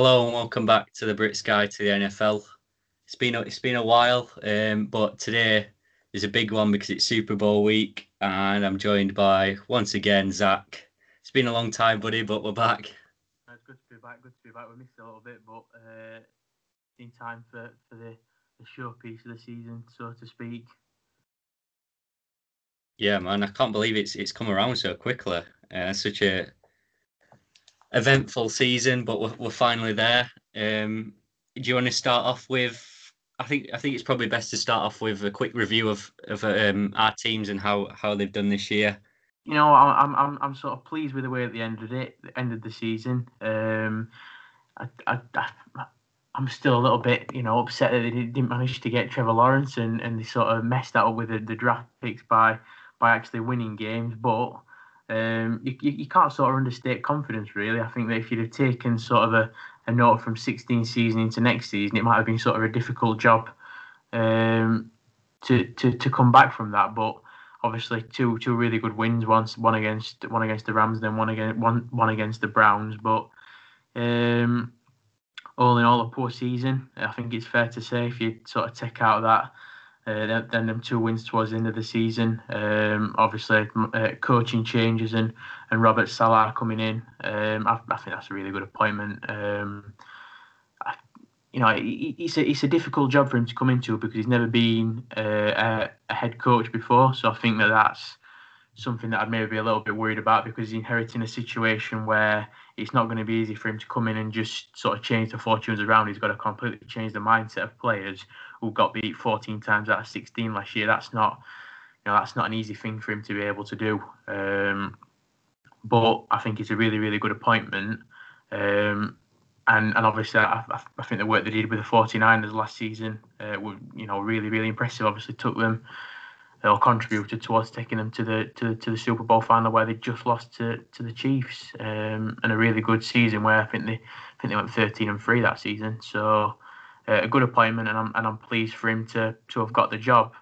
Hello and welcome back to the Brits Guide to the NFL. It's been a, it's been a while, um, but today is a big one because it's Super Bowl week, and I'm joined by once again Zach. It's been a long time, buddy, but we're back. It's good to be back. Good to be back. We missed a little bit, but uh, in time for, for the, the showpiece of the season, so to speak. Yeah, man, I can't believe it's it's come around so quickly. Uh, such a eventful season, but we're, we're finally there. Um, do you want to start off with? I think I think it's probably best to start off with a quick review of of um, our teams and how how they've done this year. You know, I'm I'm I'm sort of pleased with the way at the end of it, the end of the season. Um, I, I, I I'm still a little bit, you know, upset that they didn't manage to get Trevor Lawrence and, and they sort of messed that up with the, the draft picks by by actually winning games. But um, you, you, can't sort of understate confidence, really. I think that if you'd have taken sort of a, a note from 16 season into next season, it might have been sort of a difficult job um, to, to to come back from that. But obviously, two two really good wins. Once one against one against the Rams, then one against one one against the Browns. But um, all in all, a poor season. I think it's fair to say if you sort of take out that uh, then them two wins towards the end of the season. Um, obviously, uh, coaching changes and, and Robert Saleh coming in. Um, I, I, think that's a really good appointment. Um, you know, it's a it's a difficult job for him to come into because he's never been uh, a, head coach before. So I think that that's something that I'd maybe be a little bit worried about because he's inheriting a situation where it's not going to be easy for him to come in and just sort of change the fortunes around. He's got to completely change the mindset of players who got beat 14 times out of 16 last year. That's not, you know, that's not an easy thing for him to be able to do. Um, but I think it's a really, really good appointment. Um, and, and obviously, I, I, think the work they did with the 49ers last season uh, were, you know, really, really impressive. Obviously, took them or contributed towards taking them to the to, to the Super Bowl final where they just lost to, to the Chiefs. Um, and a really good season where I think they I think they went 13 and three that season. So uh, a good appointment, and I'm and I'm pleased for him to to have got the job.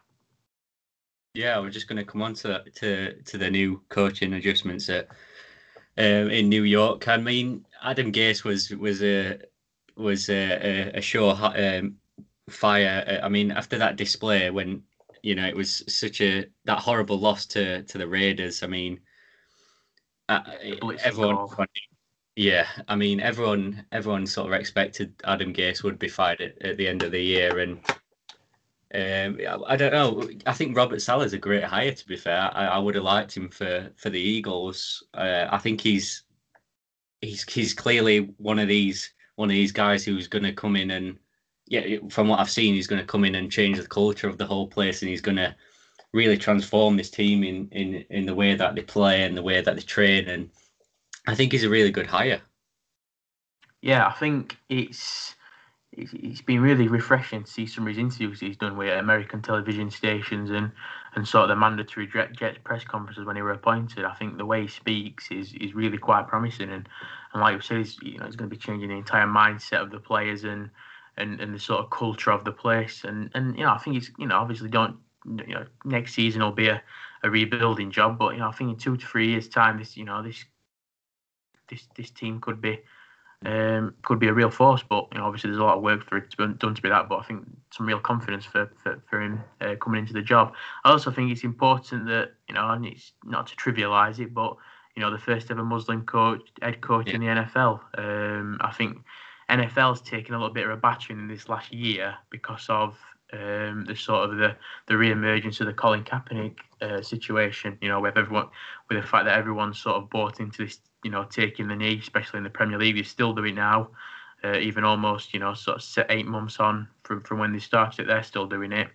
Yeah, we're just going to come on to to to the new coaching adjustments at um, in New York. I mean, Adam Gase was was a was a, a, a sure um, fire. I mean, after that display, when you know it was such a that horrible loss to to the Raiders. I mean, uh, everyone yeah, I mean, everyone everyone sort of expected Adam Gase would be fired at, at the end of the year, and um, I don't know. I think Robert Saleh is a great hire. To be fair, I, I would have liked him for for the Eagles. Uh, I think he's he's he's clearly one of these one of these guys who's going to come in and yeah, from what I've seen, he's going to come in and change the culture of the whole place, and he's going to really transform this team in in in the way that they play and the way that they train and I think he's a really good hire. Yeah, I think it's it's been really refreshing to see some of his interviews he's done with American television stations and, and sort of the mandatory Jets press conferences when he were appointed. I think the way he speaks is, is really quite promising and, and like you said, he's, you know, he's going to be changing the entire mindset of the players and, and, and the sort of culture of the place. And, and you know, I think it's you know obviously don't you know next season will be a, a rebuilding job, but you know I think in two to three years time this you know this this this team could be um, could be a real force. But you know, obviously, there's a lot of work for it to be done to be that. But I think some real confidence for for, for him uh, coming into the job. I also think it's important that you know, and it's not to trivialise it, but you know, the first ever Muslim coach, head coach yeah. in the NFL. Um, I think NFL's taken a little bit of a battering in this last year because of um, the sort of the the re-emergence of the Colin Kaepernick uh, situation. You know, with everyone, with the fact that everyone's sort of bought into this you know, taking the knee, especially in the Premier League. They still do it now, uh, even almost, you know, sort of eight months on from, from when they started it, they're still doing it.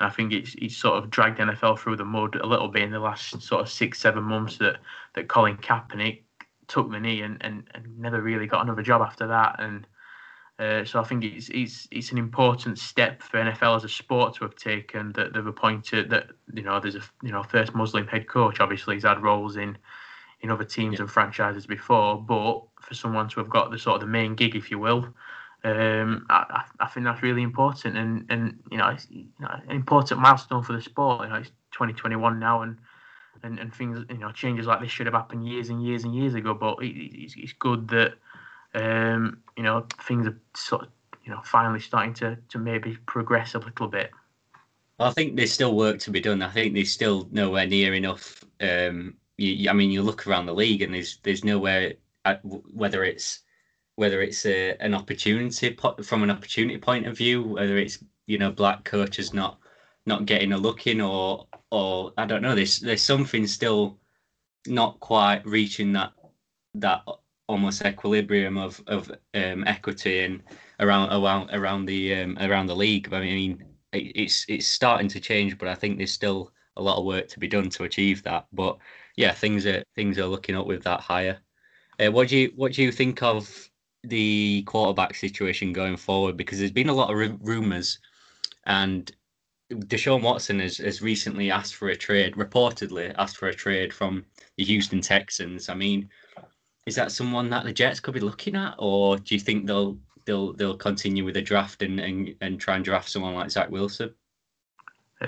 And I think it's, it's sort of dragged NFL through the mud a little bit in the last sort of six, seven months that, that Colin Kaepernick took the knee and, and, and never really got another job after that. And uh, so I think it's, it's it's an important step for NFL as a sport to have taken that they've appointed that you know there's a you know first Muslim head coach. Obviously, he's had roles in in other teams yeah. and franchises before, but for someone to have got the sort of the main gig, if you will, um, I, I think that's really important, and and you know, it's you know, an important milestone for the sport. You know, it's 2021 now, and and, and things you know changes like this should have happened years and years and years ago. But it, it's, it's good that um, you know, things are sort of, you know, finally starting to to maybe progress a little bit. I think there's still work to be done. I think there's still nowhere near enough. Um, you, I mean, you look around the league and there's there's nowhere whether it's whether it's a, an opportunity from an opportunity point of view, whether it's you know black coaches not not getting a look in, or or I don't know. There's there's something still not quite reaching that that almost equilibrium of of um, equity and around around around the um, around the league. I mean, it's it's starting to change, but I think there's still a lot of work to be done to achieve that. But yeah, things are things are looking up with that higher. Uh, what do you what do you think of the quarterback situation going forward? Because there's been a lot of r- rumors, and Deshaun Watson has, has recently asked for a trade, reportedly asked for a trade from the Houston Texans. I mean, is that someone that the Jets could be looking at, or do you think they'll they'll they'll continue with the draft and, and, and try and draft someone like Zach Wilson?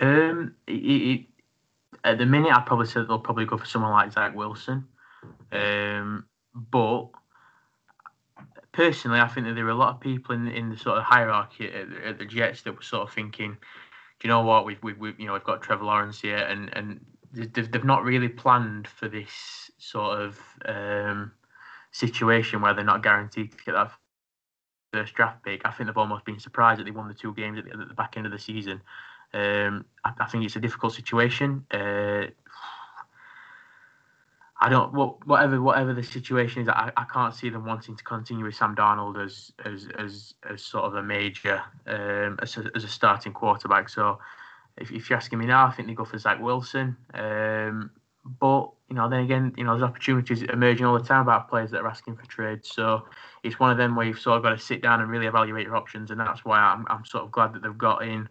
Um, it, at the minute, I'd probably say they'll probably go for someone like Zach Wilson. Um, but personally, I think that there were a lot of people in in the sort of hierarchy at, at the Jets that were sort of thinking, do you know what, we've, we've, we've you know we've got Trevor Lawrence here, and and they've, they've not really planned for this sort of um, situation where they're not guaranteed to get that first draft pick. I think they've almost been surprised that they won the two games at the, at the back end of the season. Um, I, I, think it's a difficult situation. Uh, I don't whatever whatever the situation is. I, I can't see them wanting to continue with Sam Darnold as as as, as sort of a major um, as, a, as a starting quarterback. So if, if you're asking me now, I think they go for Zach Wilson. Um, but you know, then again, you know, there's opportunities emerging all the time about players that are asking for trades. So it's one of them where you've sort of got to sit down and really evaluate your options, and that's why I'm I'm sort of glad that they've got in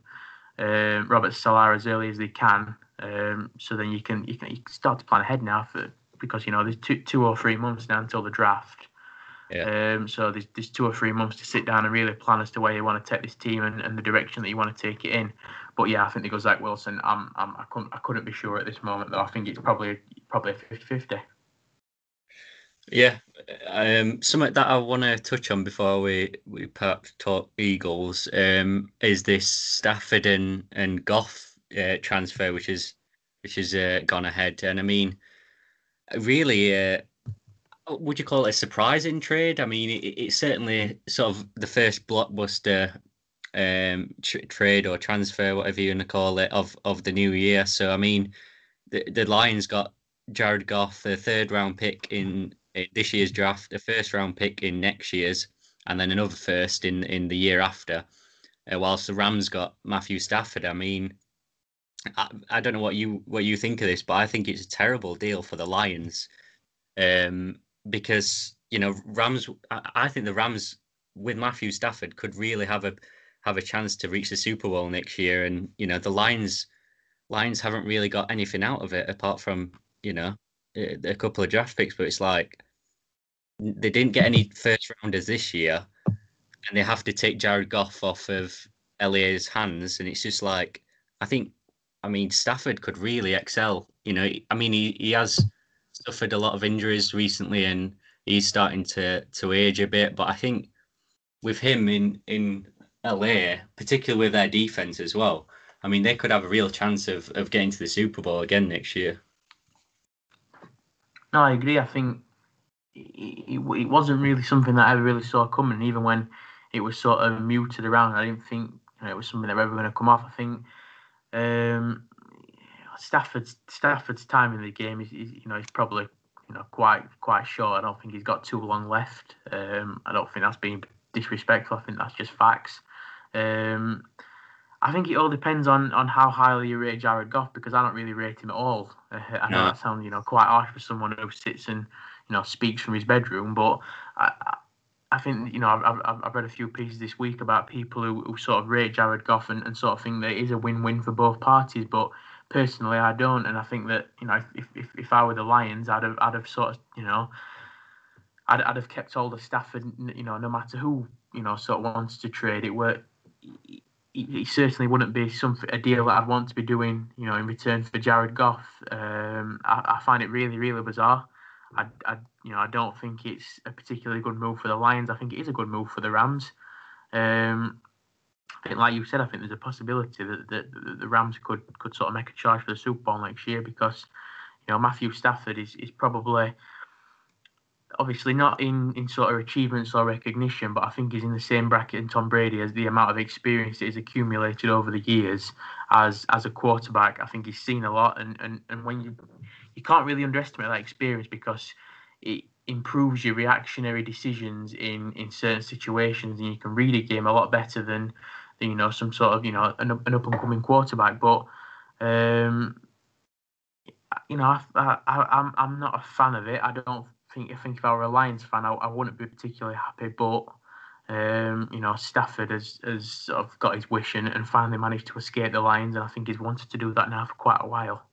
um, Robert Saleh as early as they can. Um, so then you can you can you can start to plan ahead now for because you know there's two two or three months now until the draft. Yeah. Um, so there's, there's two or three months to sit down and really plan as to where you want to take this team and, and the direction that you want to take it in. But yeah, I think they go Zach Wilson. I'm, I'm, I couldn't I couldn't be sure at this moment though. I think it's probably probably a 50-50. Yeah, um, something that I want to touch on before we we perhaps talk Eagles um, is this Stafford and and Goff uh, transfer, which is which has uh, gone ahead. And I mean, really, uh, would you call it a surprising trade? I mean, it, it's certainly sort of the first blockbuster um, tr- trade or transfer, whatever you want to call it, of of the new year. So I mean, the the Lions got Jared Goff, the third round pick in, in this year's draft, a first round pick in next year's, and then another first in in the year after. Uh, whilst the Rams got Matthew Stafford. I mean, I, I don't know what you what you think of this, but I think it's a terrible deal for the Lions, um, because you know Rams. I, I think the Rams with Matthew Stafford could really have a have a chance to reach the Super Bowl next year. And you know, the Lions Lions haven't really got anything out of it apart from you know a couple of draft picks. But it's like they didn't get any first rounders this year, and they have to take Jared Goff off of LA's hands. And it's just like I think, I mean, Stafford could really excel. You know, I mean, he, he has suffered a lot of injuries recently, and he's starting to to age a bit. But I think with him in in LA, particularly with their defense as well. I mean, they could have a real chance of, of getting to the Super Bowl again next year. No, I agree. I think it, it, wasn't really something that I really saw coming, even when it was sort of muted around. I didn't think you know, it was something that was ever going to come off. I think um, Stafford's Stafford's time in the game is, is, you know he's probably you know quite quite short. I don't think he's got too long left. Um, I don't think that's being disrespectful. I think that's just facts. Um, I think it all depends on, on how highly you rate Jared Goff because I don't really rate him at all. Uh, I know no. that sounds you know quite harsh for someone who sits and you know speaks from his bedroom, but I, I think you know I've, I've, read a few pieces this week about people who, who sort of rate Jared Goff and, and sort of think that it is a win-win for both parties. But personally, I don't, and I think that you know if if, if I were the Lions, I'd have I'd have sort of you know I'd, I'd have kept all the Stafford, you know, no matter who you know sort of wants to trade it. Were it certainly wouldn't be something a deal that I'd want to be doing, you know, in return for Jared Goff. Um, I, I, find it really, really bizarre. I, I, you know, I don't think it's a particularly good move for the Lions. I think it is a good move for the Rams. Um, I think, like you said, I think there's a possibility that, that, that the Rams could could sort of make a charge for the Super Bowl next year because, you know, Matthew Stafford is, is probably obviously not in, in sort of achievements or recognition, but I think he's in the same bracket in Tom Brady as the amount of experience that he's accumulated over the years as as a quarterback. I think he's seen a lot, and, and, and when you you can't really underestimate that experience because it improves your reactionary decisions in in certain situations, and you can read a game a lot better than, than you know some sort of you know an, an up and coming quarterback. But um, you know, I, I, I'm I'm not a fan of it. I don't think I think if I were a Lions fan, I, I wouldn't be particularly happy. But um, you know, Stafford has, has sort of got his wish and, and finally managed to escape the Lions, and I think he's wanted to do that now for quite a while.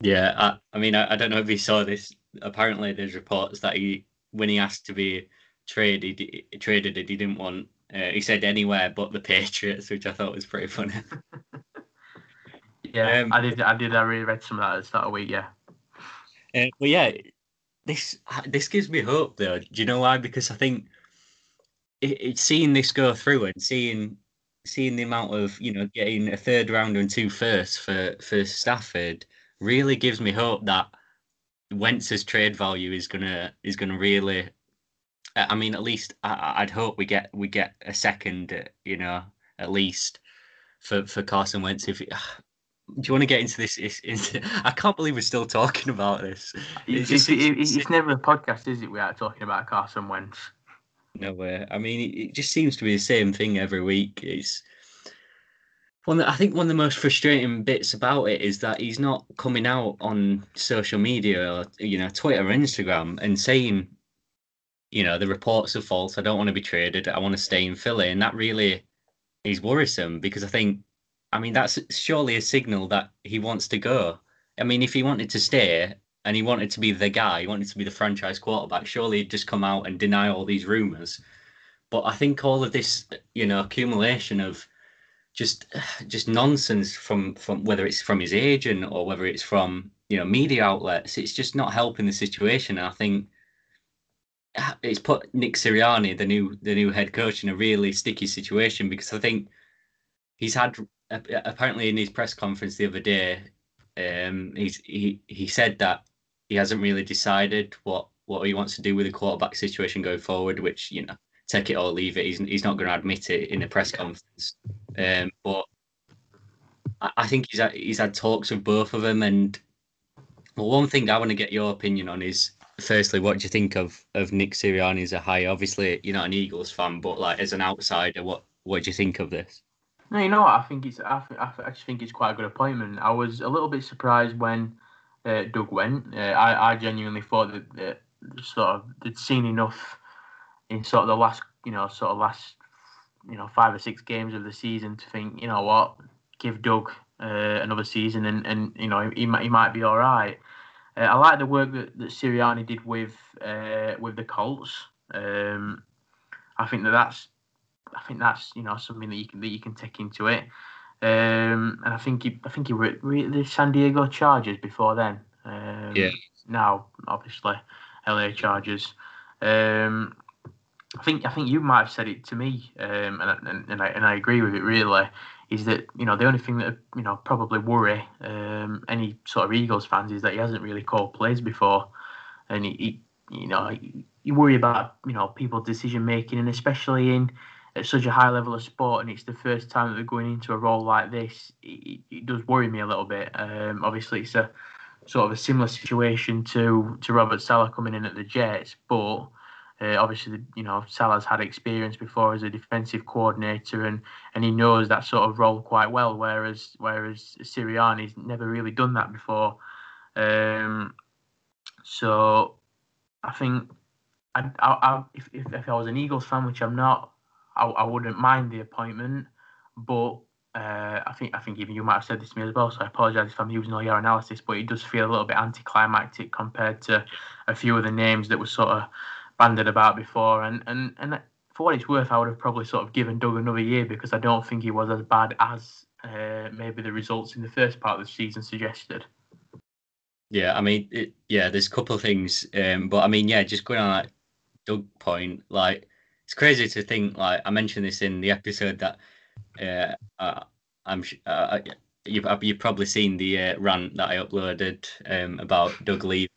Yeah, I, I mean, I, I don't know if you saw this. Apparently, there's reports that he, when he asked to be traded, he, traded, it, he didn't want. Uh, he said anywhere but the Patriots, which I thought was pretty funny. yeah, um, I did. I did. I really read some of that at the start of the week. Yeah. Uh, well, yeah, this this gives me hope though. Do you know why? Because I think it, it, seeing this go through and seeing seeing the amount of you know getting a third round and two firsts for for Stafford really gives me hope that Wentz's trade value is gonna is gonna really. I mean, at least I, would hope we get we get a second, uh, you know, at least for for Carson Wentz. If ah, do you want to get into this? Into, I can't believe we're still talking about this. It's, it's, it's, it's never a podcast, is it? We are talking about Carson Wentz. No way. I mean, it, just seems to be the same thing every week. It's one. I think one of the most frustrating bits about it is that he's not coming out on social media or you know Twitter or Instagram and saying, you know, the reports are false. I don't want to be traded. I want to stay in Philly, and that really is worrisome because I think I mean, that's surely a signal that he wants to go. I mean, if he wanted to stay and he wanted to be the guy, he wanted to be the franchise quarterback, surely he'd just come out and deny all these rumors. But I think all of this, you know, accumulation of just just nonsense from from whether it's from his agent or whether it's from you know media outlets, it's just not helping the situation. And I think it's put Nick Sirianni, the new the new head coach, in a really sticky situation because I think he's had apparently in his press conference the other day, um, he's he he said that he hasn't really decided what what he wants to do with the quarterback situation going forward. Which you know, take it or leave it. He's he's not going to admit it in the press conference. Um, but I, I think he's had, he's had talks with both of them. And well, one thing I want to get your opinion on is firstly, what do you think of of Nick Sirianni as a hire? Obviously, you're not an Eagles fan, but like as an outsider, what what do you think of this? No, you know what? I think it's. I, th- I actually think it's quite a good appointment. I was a little bit surprised when uh, Doug went. Uh, I, I genuinely thought that, that sort of they'd seen enough in sort of the last, you know, sort of last, you know, five or six games of the season to think, you know what, give Doug uh, another season and, and you know he might he might be all right. Uh, I like the work that, that Sirianni did with uh, with the Colts. Um, I think that that's I think that's you know something that you can that you can take into it. Um, and I think he I think he were, were the San Diego Chargers before then. Um, yeah. Now, obviously, LA Chargers. Um, I think I think you might have said it to me, um, and, and, and I and I agree with it. Really, is that you know the only thing that you know probably worry um, any sort of Eagles fans is that he hasn't really called plays before, and he, he you know you worry about you know people's decision making, and especially in at such a high level of sport, and it's the first time that they're going into a role like this, it, it does worry me a little bit. Um, obviously, it's a sort of a similar situation to to Robert Saleh coming in at the Jets, but uh, obviously, you know, Saleh's had experience before as a defensive coordinator, and, and he knows that sort of role quite well. Whereas whereas Sirianni's never really done that before. Um, so I think I, I, I if, if, if I was an Eagles fan, which I'm not, I, I wouldn't mind the appointment, but uh, I think I think even you might have said this to me as well. So I apologise if I'm using all your analysis, but it does feel a little bit anticlimactic compared to a few of the names that were sort of banded about before. And and and for what it's worth, I would have probably sort of given Doug another year because I don't think he was as bad as uh, maybe the results in the first part of the season suggested. Yeah, I mean, it, yeah, there's a couple of things, um, but I mean, yeah, just going on that Doug point, like it's crazy to think. Like I mentioned this in the episode that uh, uh, I'm uh, you've you've probably seen the uh, rant that I uploaded um, about Doug leaving.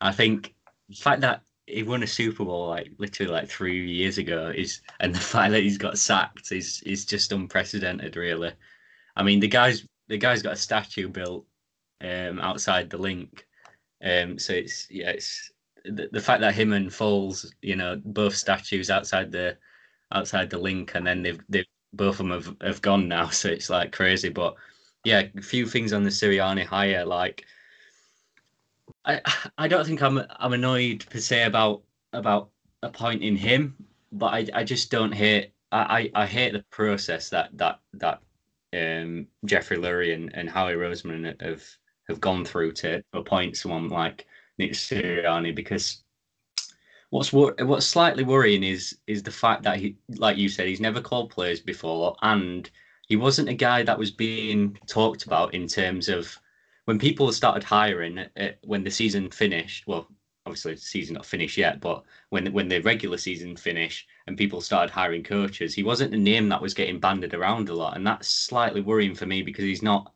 I think the fact that he won a Super Bowl like literally like three years ago is, and the fact that he's got sacked is is just unprecedented, really. I mean, the guy's the guy's got a statue built um, outside the Linc, Um, so it's yeah, it's the, the fact that him and Foles, you know, both statues outside the outside the Linc, and then they've they've both of them have, have gone now. So it's like crazy. But yeah, a few things on the Sirianni hire. Like I I don't think I'm I'm annoyed per se about about appointing him, but I I just don't hate I, I, I hate the process that that that um Jeffrey Lurie and, and Howie Roseman have have gone through to appoint someone like Nick Sirianni because what's what's slightly worrying is is the fact that he, like you said, he's never called players before, and he wasn't a guy that was being talked about in terms of when people started hiring uh, when the season finished. Well, obviously the season not finished yet, but when when the regular season finished and people started hiring coaches, he wasn't a name that was getting banded around a lot, and that's slightly worrying for me because he's not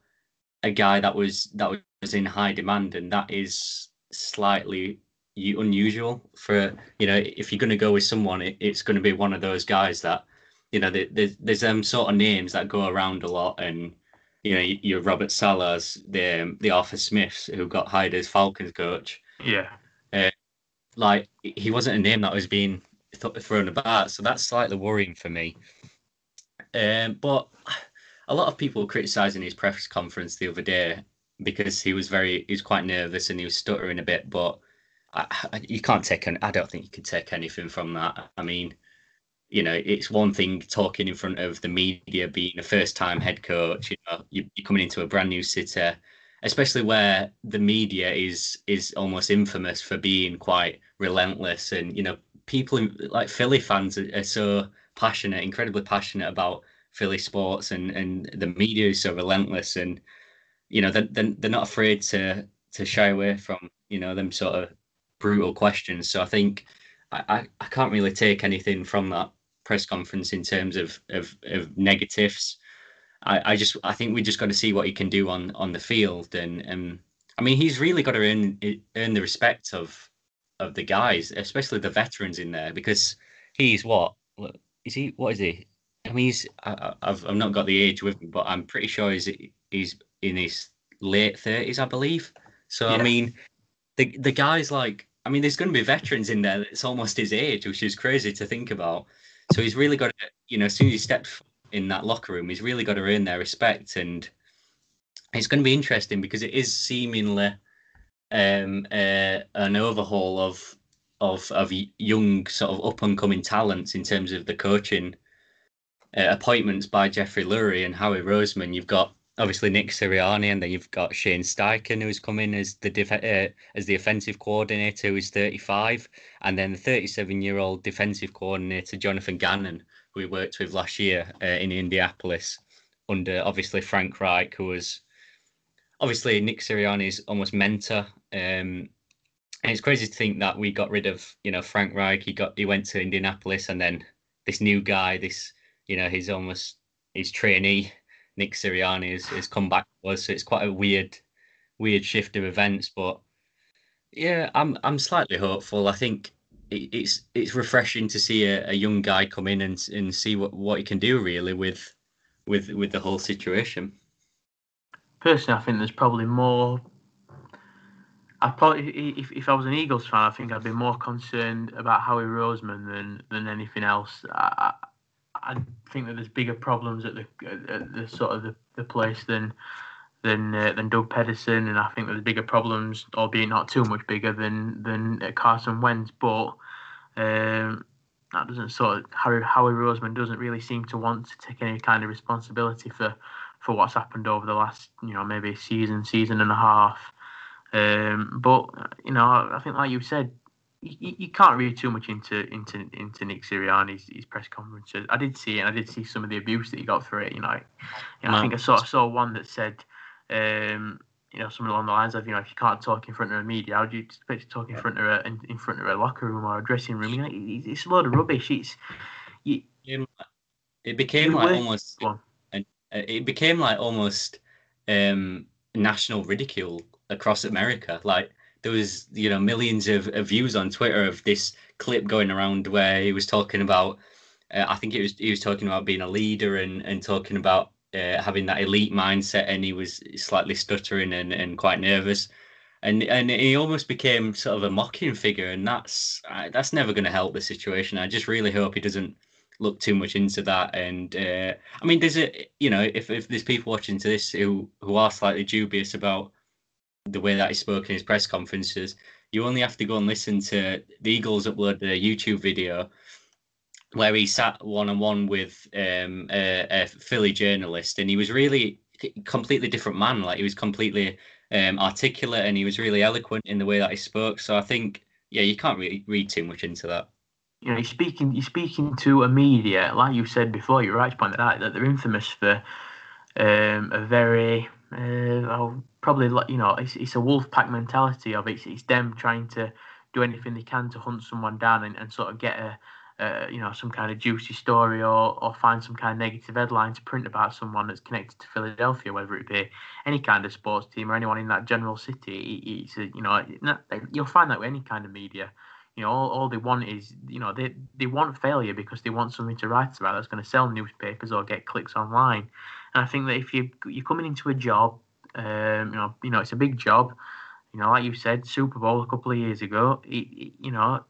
a guy that was that was in high demand, and that is slightly unusual for you know if you're going to go with someone, it, it's going to be one of those guys that you know there's there's them sort of names that go around a lot, and you know your Robert Salehs, the the Arthur Smiths who got hired as Falcons coach. Yeah, uh, like he wasn't a name that was being th- thrown about, so that's slightly worrying for me. Um, but a lot of people were criticizing his press conference the other day because he was very he was quite nervous and he was stuttering a bit but I, I, you can't take an, I don't think you can take anything from that I mean you know it's one thing talking in front of the media being a first time head coach you know you, are coming into a brand new city especially where the media is is almost infamous for being quite relentless. And you know people like Philly fans are, are so passionate incredibly passionate about Philly sports and and the media is so relentless. And you know they're, they're not afraid to to shy away from you know them sort of brutal questions. So I think I, I can't really take anything from that press conference in terms of of, of negatives I, I just I think we just got to see what he can do on on the field and and I mean he's really got to earn earn the respect of of the guys especially the veterans in there because he's what is he what is he I mean, he's I, have I've not got the age with me, but I'm pretty sure he's he's in his late thirties, I believe. So yeah. I mean, the the guys like I mean, there's going to be veterans in there that's almost his age, which is crazy to think about. So he's really got to, you know, as soon as he steps in that locker room, he's really got to earn their respect, and it's going to be interesting because it is seemingly um, uh, an overhaul of of of young sort of up and coming talents in terms of the coaching uh, appointments by Jeffrey Lurie and Howie Roseman. You've got obviously Nick Sirianni, and then you've got Shane Steichen, who's come in as the def- uh, as the offensive coordinator, who's 35, and then the 37 year old defensive coordinator Jonathan Gannon, who we worked with last year uh, in Indianapolis under obviously Frank Reich, who was obviously Nick Sirianni's almost mentor. Um, and it's crazy to think that we got rid of you know Frank Reich. He got he went to Indianapolis, and then this new guy, this you know, he's almost his trainee, Nick Sirianni, has, has come back to us. So it's quite a weird, weird shift of events. But yeah, I'm I'm slightly hopeful. I think it, it's it's refreshing to see a, a young guy come in and and see what, what he can do really with with with the whole situation. Personally, I think there's probably more. I probably, if, if I was an Eagles fan, I think I'd be more concerned about Howie Roseman than than anything else. I, I think that there's bigger problems at the at the sort of the, the place than than uh, than Doug Pederson, and I think there's bigger problems, albeit not too much bigger than than uh, Carson Wentz. But um, that doesn't sort of Harry Howie Roseman doesn't really seem to want to take any kind of responsibility for for what's happened over the last you know maybe a season season and a half. Um, but you know I think like you said you, you can't read too much into into into Nick Sirianni's his press conferences. I did see it, and I did see some of the abuse that he got for it. You know, you know I think I saw I saw one that said, um, you know, something along the lines of, you know, if you can't talk in front of a media, how do you expect to talk in front of a in, in front of a locker room or a dressing room? You know, it, it's a load of rubbish. It's you, it became like almost and uh, it became like almost um, national ridicule across America. Like there was, you know, millions of, of views on Twitter of this clip going around where he was talking about. Uh, I think it was he was talking about being a leader and and talking about uh, having that elite mindset, and he was slightly stuttering and, and quite nervous, and and he almost became sort of a mocking figure, and that's uh, that's never going to help the situation. I just really hope he doesn't look too much into that. And uh, I mean, there's a you know, if if there's people watching to this who who are slightly dubious about the way that he spoke in his press conferences, you only have to go and listen to the Eagles upload the YouTube video where he sat one on one with um, a, a, Philly journalist, and he was really completely different man. Like he was completely um, articulate, and he was really eloquent in the way that he spoke. So I think, yeah, you can't really read too much into that. You know, you're speaking, you're speaking to a media, like you said before. You're right to point that out that they're infamous for um, a very, uh, probably you know, it's, it's a wolf pack mentality of it. It's, it's them trying to do anything they can to hunt someone down and, and sort of get a you know, some kind of juicy story or, or find some kind of negative headline to print about someone that's connected to Philadelphia, whether it be any kind of sports team or anyone in that general city. It's a, you know, you'll find that with any kind of media. You know, all, all they want is, you know, they, they want failure because they want something to write about that's going to sell newspapers or get clicks online. And I think that if you you're coming into a job, um, you know, you know, it's a big job. You know, like you said, Super Bowl a couple of years ago. It, it, you know,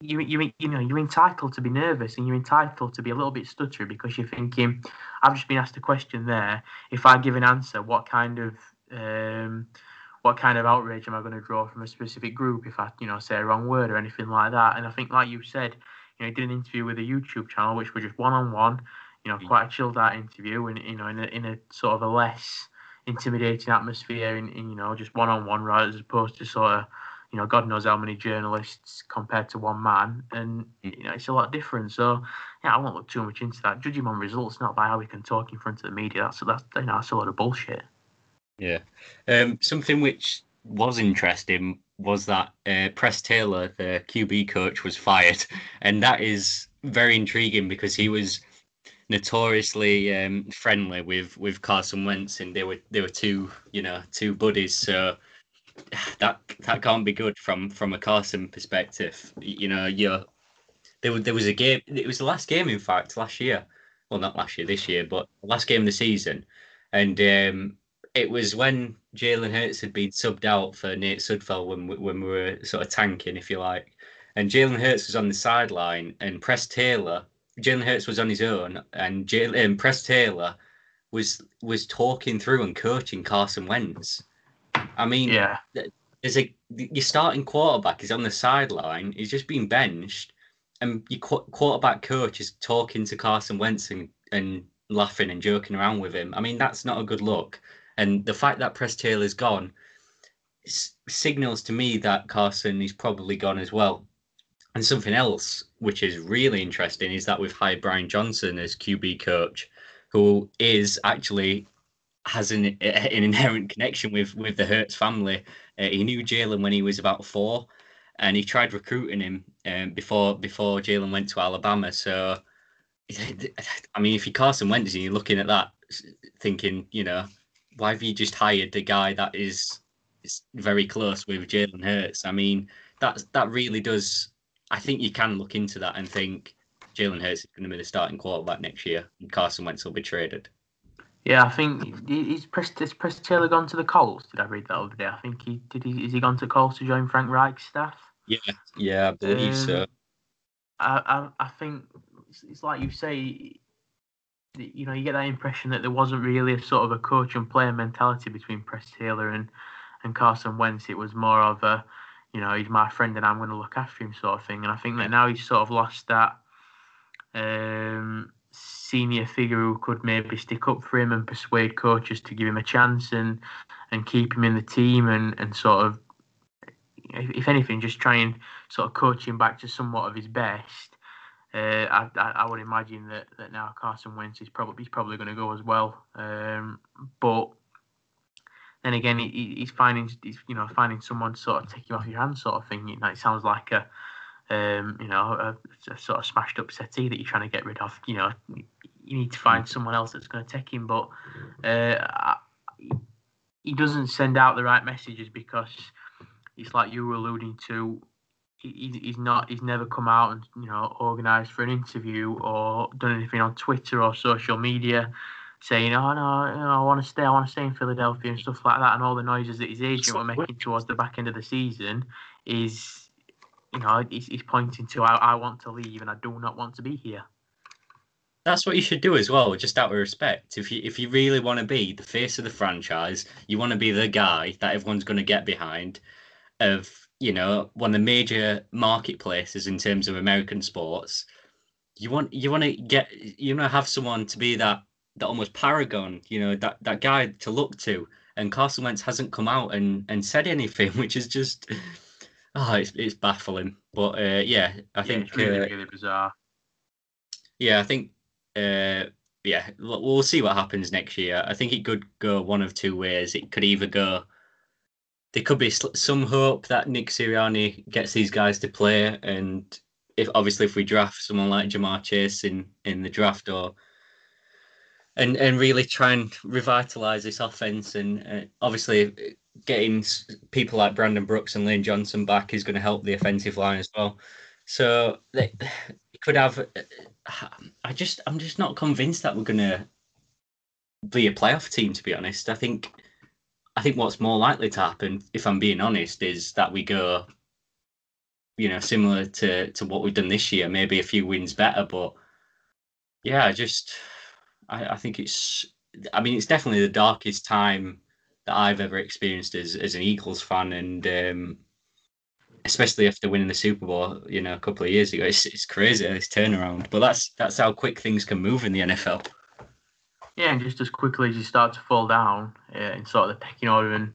you you you know you're entitled to be nervous and you're entitled to be a little bit stuttery because you're thinking, I've just been asked a question there. If I give an answer, what kind of um, what kind of outrage am I going to draw from a specific group if I you know say a wrong word or anything like that? And I think, like you said, you know, he did an interview with a YouTube channel which was just one on one, you know, mm. quite a chilled out interview and you know in a, in a sort of a less intimidating atmosphere and, you know just one on one right as opposed to sort of you know, God knows how many journalists compared to one man, and mm. you know, it's a lot different. So, yeah, I won't look too much into that. Judging on results, not by how we can talk in front of the media. That's that's you know, that's a lot of bullshit. Yeah, um, something which was interesting was that uh, Press Taylor, the QB coach, was fired, and that is very intriguing because he was notoriously um, friendly with with Carson Wentz, and they were they were two you know two buddies. So that that can't be good from from a Carson perspective. You know, you there was there was a game. It was the last game, in fact, last year. Well, not last year, this year, but last game of the season, and um, it was when Jalen Hurts had been subbed out for Nate Sudfeld when we, when we were sort of tanking, if you like, and Jalen Hurts was on the sideline, and Press Taylor. Jalen Hurts was on his own, and Jalen um, Press Taylor was was talking through and coaching Carson Wentz I mean, yeah, there's a your starting quarterback is on the sideline. He's just been benched, and your quarterback coach is talking to Carson Wentz and, and laughing and joking around with him. I mean, that's not a good look. And the fact that Press Taylor's gone signals to me that Carson is probably gone as well. And something else which is really interesting is that we've hired Brian Johnson as QB coach, who is actually has an, an inherent connection with with the Hurts family. Uh, he knew Jalen when he was about four, and he tried recruiting him um, before before Jalen went to Alabama. So, I mean, if you Carson Wentz and you're looking at that, thinking, you know, why have you just hired the guy that is, is very close with Jalen Hurts? I mean, that that really does. I think you can look into that and think Jalen Hurts is going to be the starting quarterback next year, and Carson Wentz will be traded. Yeah, I think he's Press, has Press Taylor gone to the Colts. Did I read that over there? I think he did. He is he gone to Colts to join Frank Reich's staff? Yeah, yeah, I believe um, so. I, I I think it's, it's like you say. You know, you get that impression that there wasn't really a sort of a coach and player mentality between Press Taylor and and Carson Wentz. It was more of a, you know, he's my friend and I'm going to look after him sort of thing. And I think that now he's sort of lost that. Um, senior figure who could maybe stick up for him and persuade coaches to give him a chance and and keep him in the team and and sort of if anything just try and sort of coach him back to somewhat of his best. Uh, I, I, I would imagine that, that now Carson Wentz is probably he's probably going to go as well. Um, but then again, he, he's finding he's you know finding someone sort of take you off your hands, sort of thing. You know, it sounds like a um, you know a, a, sort of smashed up settee that you're trying to get rid of. You know, you need to find someone else that's going to take him, but uh, he doesn't send out the right messages because it's like you were alluding to. He, he's not. He's never come out and you know organised for an interview or done anything on Twitter or social media saying, "Oh no, you know, I want to stay. I want to stay in Philadelphia and stuff like that." And all the noises that his agent were making towards the back end of the season is, you know, he's, he's pointing to, I, "I want to leave and I do not want to be here." That's what you should do as well, just out of respect. If you if you really want to be the face of the franchise, you want to be the guy that everyone's going to get behind. Of you know one of the major marketplaces in terms of American sports, you want you want to get you want to have someone to be that that almost paragon, you know that that guy to look to. And Carson Wentz hasn't come out and and said anything, which is just oh, it's it's baffling. But uh, yeah, I yeah, think really, uh, really bizarre. Yeah, I think uh, yeah, we'll see what happens next year. I think it could go one of two ways. It could either go. There could be some hope that Nick Sirianni gets these guys to play, and if obviously if we draft someone like Ja'Marr Chase in in the draft, or and and really try and revitalize this offense, and uh, obviously getting people like Brandon Brooks and Lane Johnson back is going to help the offensive line as well. So they, could have I just I'm just not convinced that we're gonna be a playoff team. To be honest, I think I think what's more likely to happen, if I'm being honest, is that we go, you know, similar to to what we've done this year, maybe a few wins better. But yeah, just I, I think it's I mean it's definitely the darkest time that I've ever experienced as as an Eagles fan, and um, especially after winning the Super Bowl, you know, a couple of years ago. It's, it's crazy this turnaround, but that's that's how quick things can move in the NFL. Yeah, and just as quickly as you start to fall down uh, in sort of the pecking order and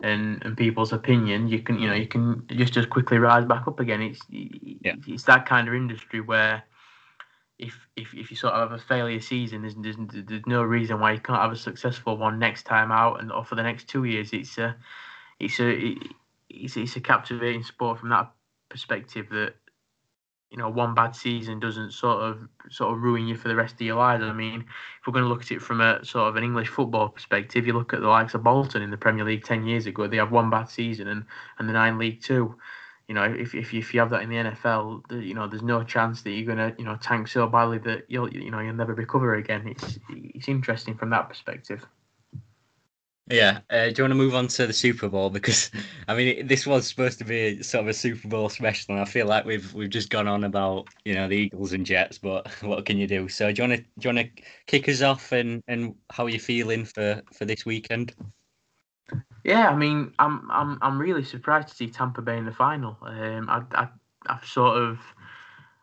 and and people's opinion, you can you know you can just as quickly rise back up again. It's yeah. it's that kind of industry where if if if you sort of have a failure season, there's, there's there's no reason why you can't have a successful one next time out, and or for the next two years. It's a it's a it, it's, it's a captivating sport from that perspective that you know one bad season doesn't sort of sort of ruin you for the rest of your lives. I mean, if we're going to look at it from a sort of an English football perspective, you look at the likes of Bolton in the Premier League ten years ago. They have one bad season and and the nine League Two. You know, if if you, if you have that in the NFL, you know, there's no chance that you're gonna you know tank so badly that you'll you know you'll never recover again. It's it's interesting from that perspective. Yeah. Uh, do you want to move on to the Super Bowl because I mean this was supposed to be sort of a Super Bowl special, and I feel like we've we've just gone on about you know the Eagles and Jets, but what can you do? So do you want to do you want to kick us off and and how are you feeling for for this weekend? Yeah, I mean I'm I'm I'm really surprised to see Tampa Bay in the final. Um, I I I've sort of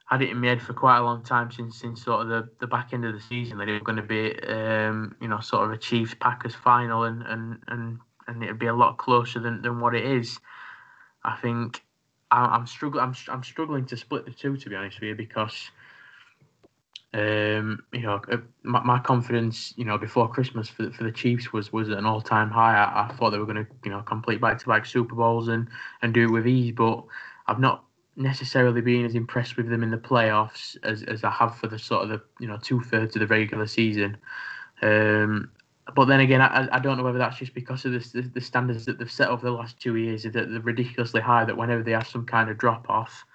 had it in my head for quite a long time since since sort of the, the back end of the season that it was going to be um, you know sort of a Chiefs Packers final and and and and it'd be a lot closer than, than what it is. I think I, am struggling. I'm I'm struggling to split the two to be honest with you because um, you know uh, my, my confidence you know before Christmas for for the Chiefs was was at an all time high. I, I thought they were going to you know complete back to back Super Bowls and and do it with ease, but I've not necessarily been as impressed with them in the playoffs as, as I have for the sort of the you know two thirds of the regular season. Um, but then again, I, I don't know whether that's just because of the, the standards that they've set over the last two years that they're ridiculously high. That whenever they have some kind of drop off,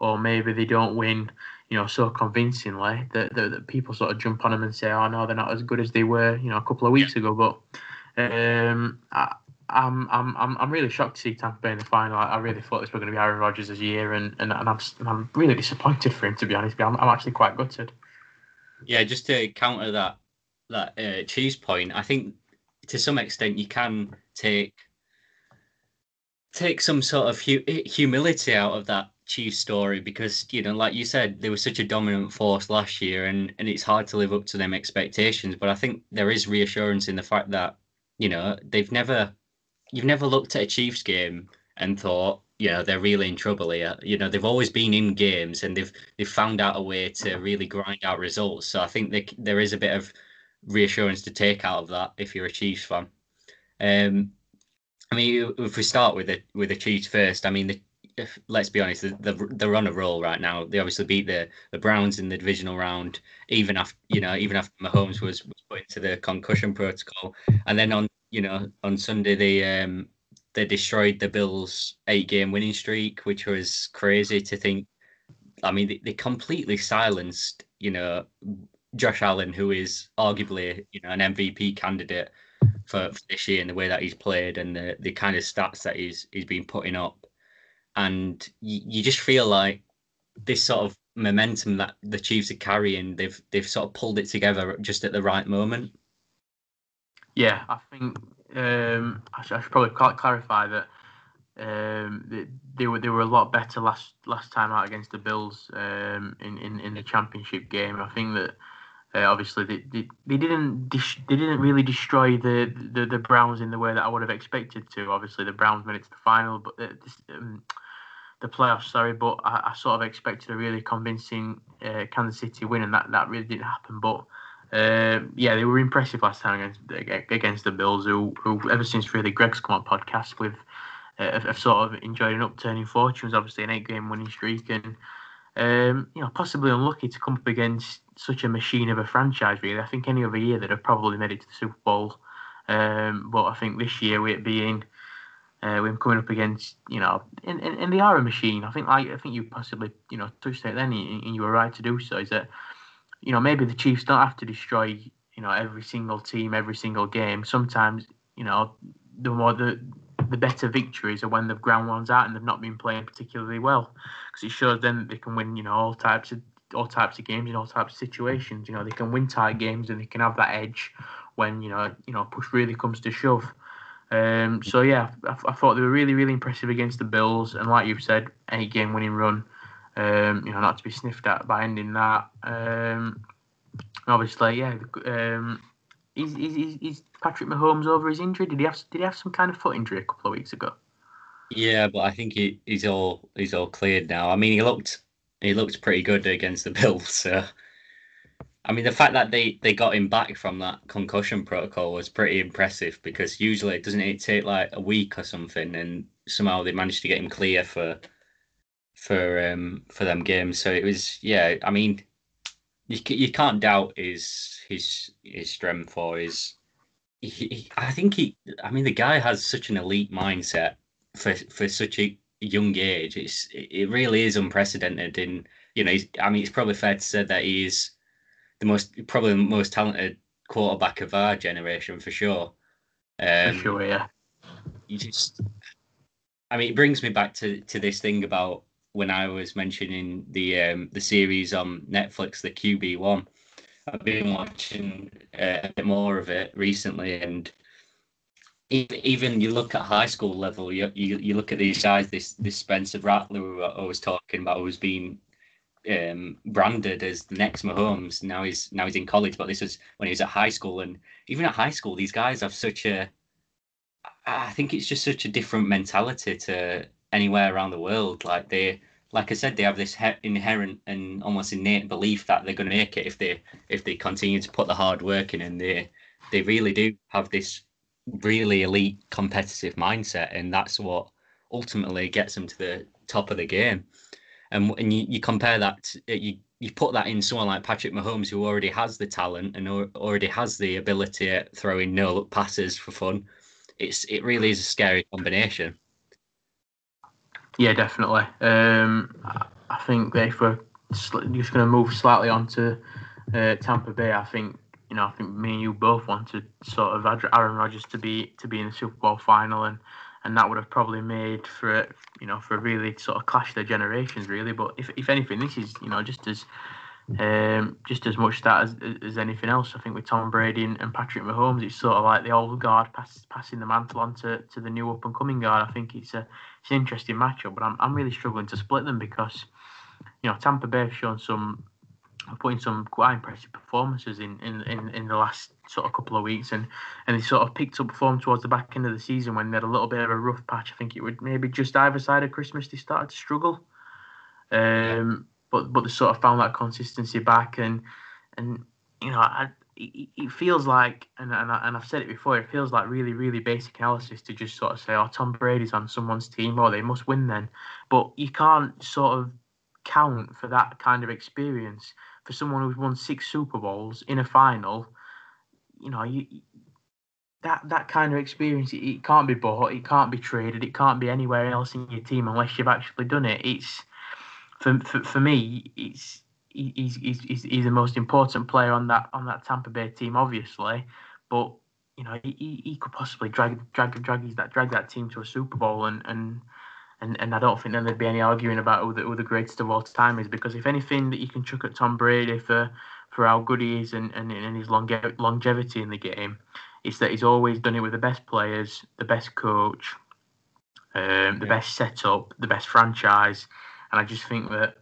or maybe they don't win, you know, so convincingly that, that, that, people sort of jump on them and say, "Oh no, they're not as good as they were," you know, a couple of weeks yeah. ago. But um, I, I'm I'm I'm I'm really shocked to see Tampa Bay in the final. I, I really thought this was going to be Aaron Rodgers' year, and, and, and I'm I'm really disappointed for him to be honest. I'm I'm actually quite gutted. Yeah, just to counter that that uh, Chiefs point, I think to some extent you can take take some sort of hu- humility out of that Chiefs story because you know, like you said, they were such a dominant force last year, and and it's hard to live up to them expectations. But I think there is reassurance in the fact that you know they've never you've never looked at a Chiefs game and thought, you know, they're really in trouble here. You know, they've always been in games and they've they've found out a way to really grind out results. So I think they, there is a bit of reassurance to take out of that if you're a Chiefs fan. Um, I mean, if we start with the with the Chiefs first, I mean, the, if, let's be honest, they're, they're on a roll right now. They obviously beat the, the Browns in the divisional round, even after you know, even after Mahomes was, was put into the concussion protocol, and then on you know on Sunday they um they destroyed the Bills' eight game winning streak, which was crazy to think. I mean, they, they completely silenced you know Josh Allen, who is arguably you know an MVP candidate for, for this year, and the way that he's played and the the kind of stats that he's he's been putting up and you, you just feel like this sort of momentum that the Chiefs are carrying, they've they've sort of pulled it together just at the right moment. Yeah, I think um, I, should, I, should, probably clarify that um, they, they, were they were a lot better last last time out against the Bills um, in, in in the championship game. I think that. Uh, obviously, they, they, they didn't dis- they didn't really destroy the, the the Browns in the way that I would have expected to. Obviously, the Browns made it to the final, but uh, this, um, the playoffs, sorry, but I, I, sort of expected a really convincing uh, Kansas City win, and that, that really didn't happen. But uh, yeah, they were impressive last time against against the Bills, who, who ever since really Greg's come on podcast with, uh, have, sort of enjoyed an upturning fortunes. Obviously, an eight-game winning streak, and um, you know possibly unlucky to come up against such a machine of a franchise. Really, I think any other year they'd have probably made it to the Super Bowl, um, but I think this year with it being uh, coming up against, you know, and, and, and they are a machine. I think like I think you possibly, you know, touched it then, and you were right to do so. Is that, you know, maybe the Chiefs don't have to destroy, you know, every single team, every single game. Sometimes, you know, the more the the better victories are when they've ground ones out and they've not been playing particularly well, because it shows them that they can win, you know, all types of all types of games in all types of situations. You know, they can win tight games and they can have that edge when you know, you know, push really comes to shove. Um, so yeah, I, I, thought they were really, really impressive against the Bills, and like you've said, any game-winning run, um, you know, not to be sniffed at by ending that. Um, obviously, yeah, um, is, is, is Patrick Mahomes over his injury? Did he have did he have some kind of foot injury a couple of weeks ago? Yeah, but I think he, he's all he's all cleared now. I mean, he looked he looked pretty good against the Bills. So I mean, the fact that they, they got him back from that concussion protocol was pretty impressive because usually it doesn't it take like a week or something, and somehow they managed to get him clear for for um for them games. So it was yeah. I mean, you you can't doubt his his his strength or his. He, he, I think he. I mean, the guy has such an elite mindset for for such a young age. It's it really is unprecedented. In you know, I mean, it's probably fair to say that he's the most probably the most talented quarterback of our generation for sure. Um, for sure, yeah. You just, I mean, it brings me back to to this thing about when I was mentioning the um, the series on Netflix, the QB one. I've been watching uh, a bit more of it recently, and even you look at high school level, you you, you look at these guys, this this Spencer Rattler who I was talking about, who's been um, branded as the next Mahomes. Now he's now he's in college, but this was when he was at high school. And even at high school, these guys have such a. I think it's just such a different mentality to anywhere around the world. Like they, like I said, they have this inherent and almost innate belief that they're going to make it if they if they continue to put the hard work in, and they they really do have this really elite competitive mindset, and that's what ultimately gets them to the top of the game and and you, you compare that you you put that in someone like Patrick Mahomes who already has the talent and already has the ability at throwing no look passes for fun. It's it really is a scary combination. Yeah, definitely. Um, I think if we're just going to move slightly on to uh, Tampa Bay, I think you know I think me and you both wanted sort of Aaron Rodgers to be to be in the Super Bowl final and and that would have probably made for you know for a really sort of clash of the generations really. But if if anything, this is you know just as um, just as much that as, as anything else. I think with Tom Brady and, and Patrick Mahomes, it's sort of like the old guard pass, passing the mantle on to, to the new up and coming guard. I think it's a it's an interesting matchup, but I'm I'm really struggling to split them because you know Tampa Bay have shown some putting some quite impressive performances in, in, in, in the last sort of couple of weeks and, and they sort of picked up form towards the back end of the season when they had a little bit of a rough patch. I think it would maybe just either side of Christmas they started to struggle. Um, but but they sort of found that consistency back and and you know I, it, it feels like, and and, I, and I've said it before, it feels like really really basic analysis to just sort of say, oh, Tom Brady's on someone's team, or oh, they must win then. But you can't sort of count for that kind of experience for someone who's won six Super Bowls in a final. You know, you that that kind of experience it, it, can't be bought, it can't be traded, it can't be anywhere else in your team unless you've actually done it. It's for for, for me, it's he's, he's he's the most important player on that on that Tampa Bay team, obviously, but you know he, he could possibly drag drag drag that drag that team to a Super Bowl and and. And, and I don't think then there'd be any arguing about who the, who the greatest of all time is because if anything that you can chuck at Tom Brady for for how good he is and, and, and his longe- longevity in the game, is that he's always done it with the best players, the best coach, um, the yeah. best setup, the best franchise, and I just think that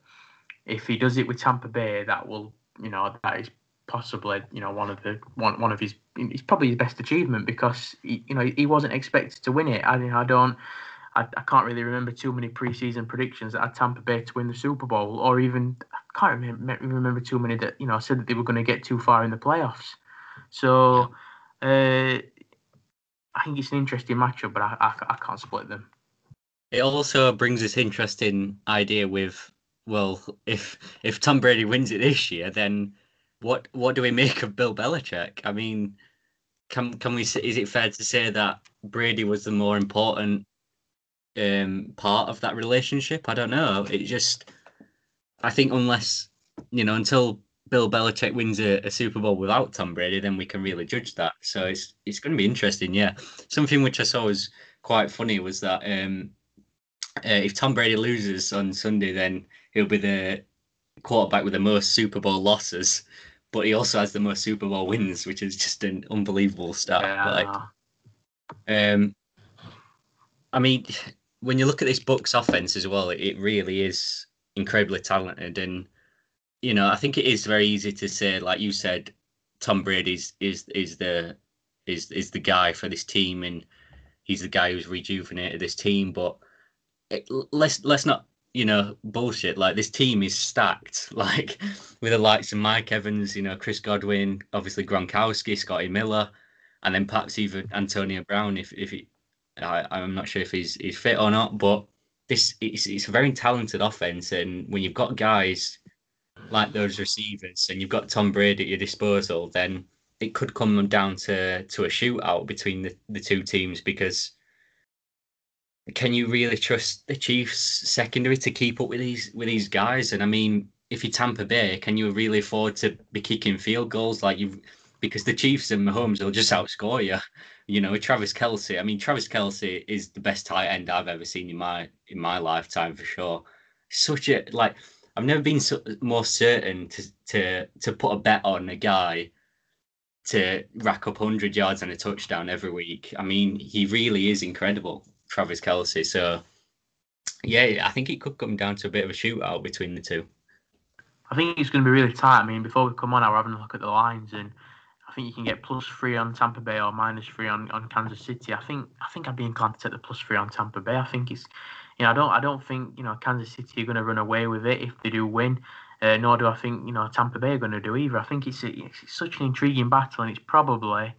if he does it with Tampa Bay, that will, you know, that is possibly, you know, one of the one one of his, it's probably his best achievement because he, you know he wasn't expected to win it. I mean, I don't. I, I can't really remember too many preseason predictions that had Tampa Bay to win the Super Bowl, or even I can't remember, remember too many that you know said that they were going to get too far in the playoffs. So uh, I think it's an interesting matchup, but I, I, I can't split them. It also brings this interesting idea with well, if if Tom Brady wins it this year, then what what do we make of Bill Belichick? I mean, can can we is it fair to say that Brady was the more important um, part of that relationship? I don't know. It just I think unless you know until Bill Belichick wins a, a, Super Bowl without Tom Brady, then we can really judge that. So it's it's going to be interesting. Yeah, something which I saw was quite funny was that um, uh, if Tom Brady loses on Sunday, then he'll be the quarterback with the most Super Bowl losses, but he also has the most Super Bowl wins, which is just an unbelievable stat. Yeah. Like, um, I mean, when you look at this Bucs offense as well, it really is incredibly talented and you know, I think it is very easy to say, like you said, Tom Brady is is is the is is the guy for this team, and he's the guy who's rejuvenated this team. But it, let's let's not you know bullshit. Like this team is stacked, like with the likes of Mike Evans, you know, Chris Godwin, obviously Gronkowski, Scotty Miller, and then perhaps even Antonio Brown. If if he, I, I'm not sure if he's he's fit or not, but this it's, it's a very talented offense, and when you've got guys like those receivers and you've got Tom Brady at your disposal, then it could come down to to a shootout between the, the two teams because can you really trust the Chiefs secondary to keep up with these with these guys? And I mean, if you're Tampa Bay, can you really afford to be kicking field goals like you because the Chiefs and Mahomes will just outscore you. You know, Travis Kelce. I mean, Travis Kelce is the best tight end I've ever seen in my in my lifetime for sure. Such a like I've never been so, more certain to to to put a bet on a guy to rack up 100 yards and a touchdown every week. I mean, he really is incredible, Travis Kelce. So, yeah, I think it could come down to a bit of a shootout between the two. I think it's going to be really tight. I mean, before we come on, we're having a look at the lines, and I think you can get plus three on Tampa Bay or minus three on, on Kansas City. I think I think I'd be inclined to take the plus three on Tampa Bay. I think it's you know, I don't I don't think you know Kansas City are going to run away with it if they do win. Uh, nor do I think you know Tampa Bay are going to do either. I think it's, a, it's such an intriguing battle, and it's probably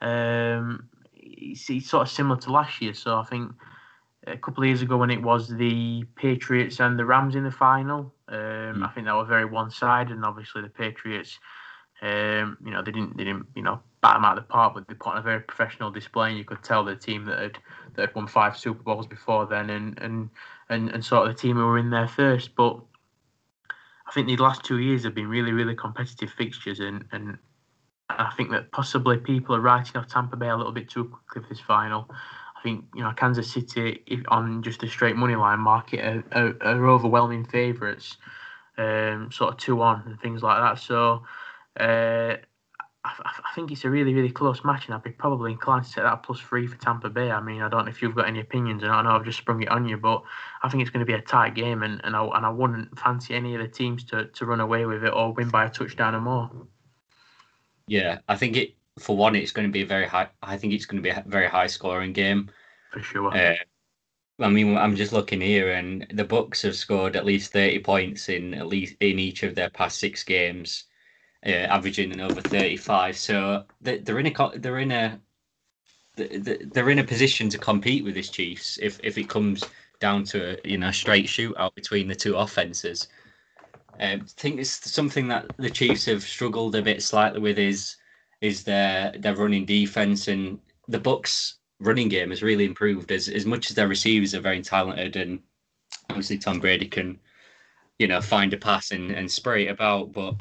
um, it's, it's, sort of similar to last year. So I think a couple of years ago when it was the Patriots and the Rams in the final, um, mm. I think that was very one-sided, and obviously the Patriots, um, you know, they didn't they didn't you know bat them out of the park, but they put on a very professional display, and you could tell the team that had that had won five Super Bowls before then, and and and, and sort of the team who were in there first. But I think the last two years have been really, really competitive fixtures, and and I think that possibly people are writing off Tampa Bay a little bit too quickly for this final. I think you know Kansas City, if on just a straight money line market, are, are, are overwhelming favourites, um, sort of two on and things like that. So. Uh, I, I, think it's a really, really close match, and I'd be probably inclined to set that plus three for Tampa Bay. I mean, I don't know if you've got any opinions, and I know I've just sprung it on you, but I think it's going to be a tight game, and, and I and I wouldn't fancy any of the teams to, to run away with it or win by a touchdown or more. Yeah, I think it for one, it's going to be a very high. I think it's going to be a very high scoring game. For sure. Uh, I mean, I'm just looking here, and the Bucs have scored at least 30 points in at least in each of their past six games uh, averaging an over 35. So they're in a they're in a they're in a position to compete with this Chiefs if if it comes down to a, you know straight shootout between the two offenses. Um, I think it's something that the Chiefs have struggled a bit slightly with is is their their running defense and the Bucs running game has really improved as as much as their receivers are very talented and obviously Tom Brady can you know find a pass and, and spray it about but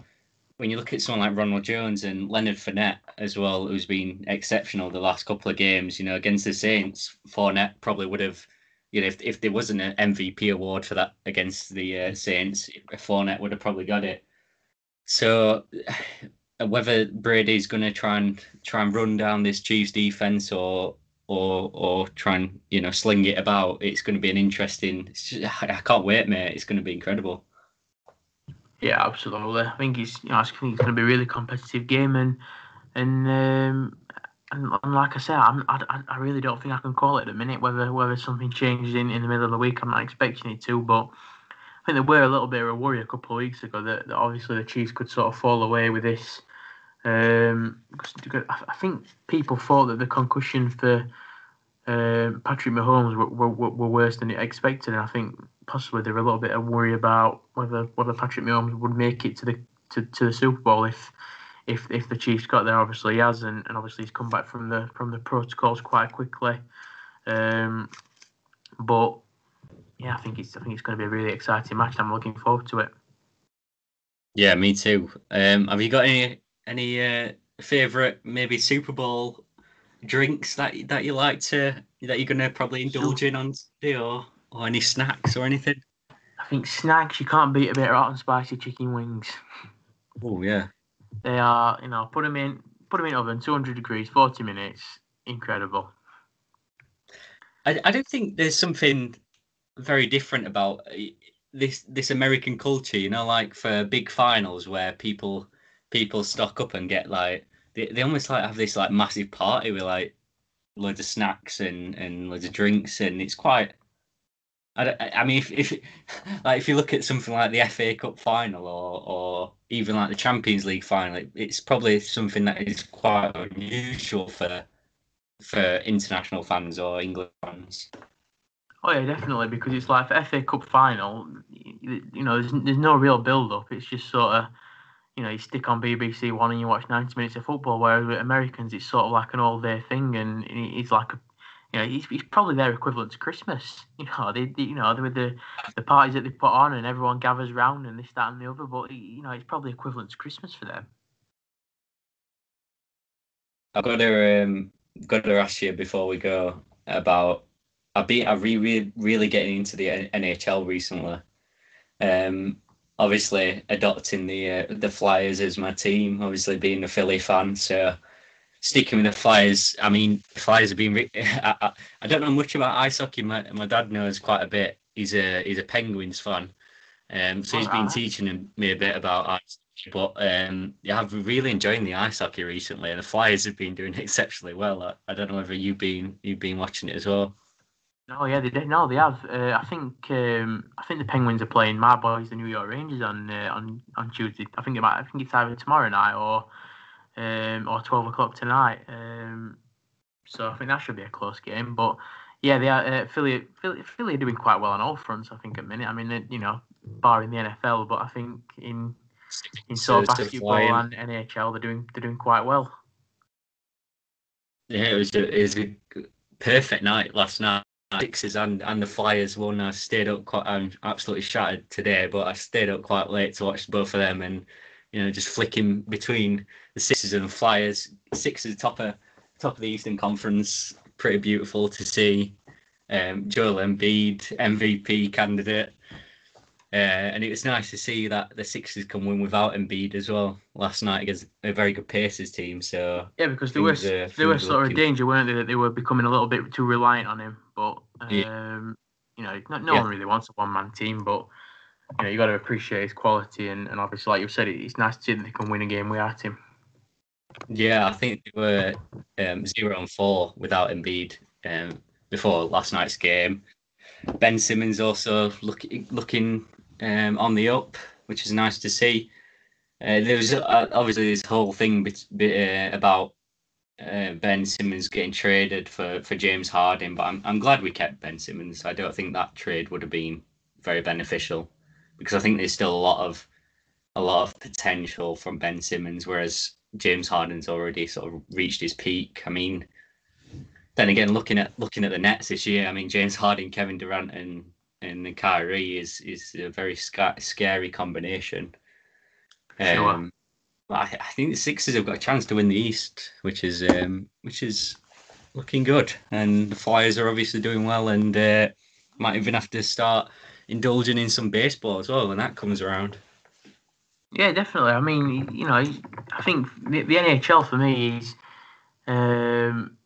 when you look at someone like Ronald Jones and Leonard Fournette as well, who's been exceptional the last couple of games, you know, against the Saints, Fournette probably would have, you know, if, if there wasn't an MVP award for that against the uh, Saints, Fournette would have probably got it. So whether Brady's going to try and try and run down this Chiefs defense or or or try and you know sling it about, it's going to be an interesting. Just, I can't wait, mate. It's going to be incredible. Yeah, absolutely. I think it's you know I think it's going to be a really competitive game and and um, and, and like I said, I'm, I, I really don't think I can call it at the minute. Whether whether something changes in, in the middle of the week, I'm not expecting it to. But I think there were a little bit of a worry a couple of weeks ago that, that obviously the Chiefs could sort of fall away with this. Um, I think people thought that the concussion for um, Patrick Mahomes were, were, were worse than expected, and I think possibly there were a little bit of worry about whether whether Patrick Mahomes would make it to the to, to the Super Bowl if if if the Chiefs got there. Obviously, he has, and, and obviously he's come back from the from the protocols quite quickly. Um, but yeah, I think it's I think it's going to be a really exciting match. I'm looking forward to it. Yeah, me too. Um, have you got any any uh, favorite maybe Super Bowl drinks that that you like to that you're going to probably indulge in on today, or or any snacks or anything? I think snacks you can't beat a bit of hot and spicy chicken wings. Oh yeah. They are, you know, put them in, put them in oven, 200 degrees, 40 minutes. Incredible. I, I don't think there's something very different about uh, this this American culture, you know, like for big finals where people people stock up and get like they, they almost like have this like massive party with like loads of snacks and and loads of drinks and it's quite I, I mean, if, if like if you look at something like the FA Cup final or or even like the Champions League final, it's probably something that is quite unusual for for international fans or England fans. Oh yeah, definitely because it's like FA Cup final. You know, there's there's no real build up. It's just sort of, you know, you stick on BBC One and you watch 90 minutes of football. Whereas with Americans, it's sort of like an all day thing, and it's like a you know, he's, probably their equivalent to Christmas. You know, they, they you know, with the the parties that they put on and everyone gathers round and this, that, and the other. But you know, it's probably equivalent to Christmas for them. I've got to um, got to ask you before we go about. I've been I've really really getting into the NHL recently. Um, obviously adopting the uh, the Flyers as my team. Obviously being a Philly fan, so sticking with the Flyers, I mean, Flyers have been. I, I, don't know much about ice hockey. My, my dad knows quite a bit. He's a he's a Penguins fan, um, so he's been teaching me a bit about ice. But um, yeah, I've really enjoying the ice hockey recently, and the Flyers have been doing exceptionally well. I, I don't know whether you've been you've been watching it as well. No, yeah, they did. No, they have. Uh, I think um, I think the Penguins are playing my boys, the New York Rangers, on uh, on on Tuesday. I think it might. I think it's either tomorrow night or um, or 12 o'clock tonight. Um, so I think that should be a close game. But yeah, they are, uh, Philly, Philly, Philly are doing quite well on all fronts, I think, at minute. I mean, you know, barring the NFL, but I think in in sort of basketball and NHL, they're doing they're doing quite well. Yeah, it was a, it was a perfect night last night. Sixers and, and the Flyers won. I stayed up quite. I'm absolutely shattered today, but I stayed up quite late to watch both of them, and you know, just flicking between the Sixers and the Flyers. Sixers top of top of the Eastern Conference, pretty beautiful to see. Um, Joel Embiid, MVP candidate. Uh, and it was nice to see that the Sixers can win without Embiid as well last night against a very good Pacers team. So yeah, because they were uh, they were sort of danger, weren't they? That they were becoming a little bit too reliant on him. But um, yeah. you know, no, no yeah. one really wants a one man team. But you know, you got to appreciate his quality, and, and obviously, like you said, it's nice to see that they can win a game without him. Yeah, I think they were um, zero and four without Embiid um, before last night's game. Ben Simmons also look, looking um, on the up, which is nice to see. Uh, there was uh, obviously this whole thing uh, about uh, Ben Simmons getting traded for, for James Harden, but I'm I'm glad we kept Ben Simmons. I don't think that trade would have been very beneficial because I think there's still a lot of a lot of potential from Ben Simmons, whereas James Harden's already sort of reached his peak. I mean, then again, looking at looking at the Nets this year, I mean James Harden, Kevin Durant, and and the Kyrie is is a very sc- scary combination. Sure. Um, I, I think the Sixers have got a chance to win the East, which is um, which is looking good, and the Flyers are obviously doing well, and uh, might even have to start indulging in some baseball as well when that comes around. Yeah, definitely. I mean, you know, I think the, the NHL for me is um,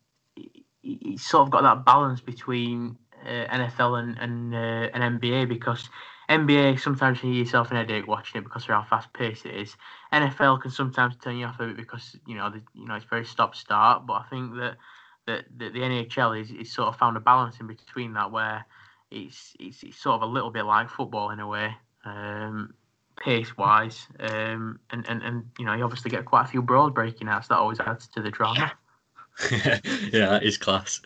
it's sort of got that balance between uh, NFL and and, uh, and NBA because NBA sometimes you get yourself an headache watching it because of how fast paced it is. NFL can sometimes turn you off a bit because you know the, you know it's very stop start. But I think that that, that the NHL is, is sort of found a balance in between that where it's, it's it's sort of a little bit like football in a way. Um, pace wise, um, and, and and you know you obviously get quite a few broad breaking outs that always adds to the drama. yeah, that is class.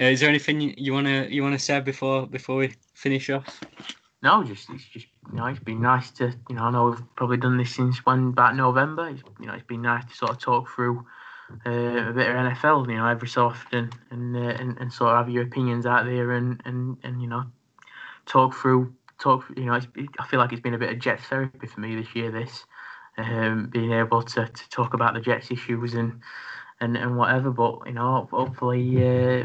Uh, is there anything you, wanna you wanna say before before we finish off? No, just it's just you know it's been nice to you know I know we've probably done this since when about November. It's, you know it's been nice to sort of talk through uh, a bit of NFL. You know every so often and, uh, and and sort of have your opinions out there and and and you know talk through talk. You know it's, I feel like it's been a bit of Jets therapy for me this year. This um, being able to, to talk about the Jets issues and and, and whatever. But you know hopefully uh,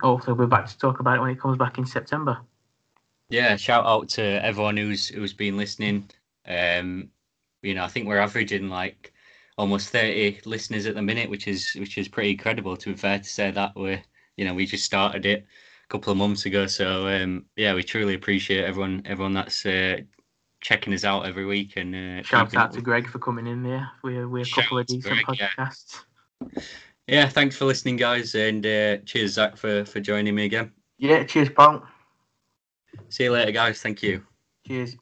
hopefully we'll be back to talk about it when it comes back in September. Yeah, shout out to everyone who's who's been listening. Um, you know, I think we're averaging like almost thirty listeners at the minute, which is which is pretty incredible. To be fair to say that we you know we just started it a couple of months ago, so um, yeah, we truly appreciate everyone everyone that's uh, checking us out every week. And uh, shout out to Greg for coming in there. We're we're a couple of decent Greg, podcasts. Yeah. Yeah. thanks for listening, guys, and uh, cheers, Zach, for for joining me again. Yeah, cheers, pal. See you later, guys. Thank you. Cheers.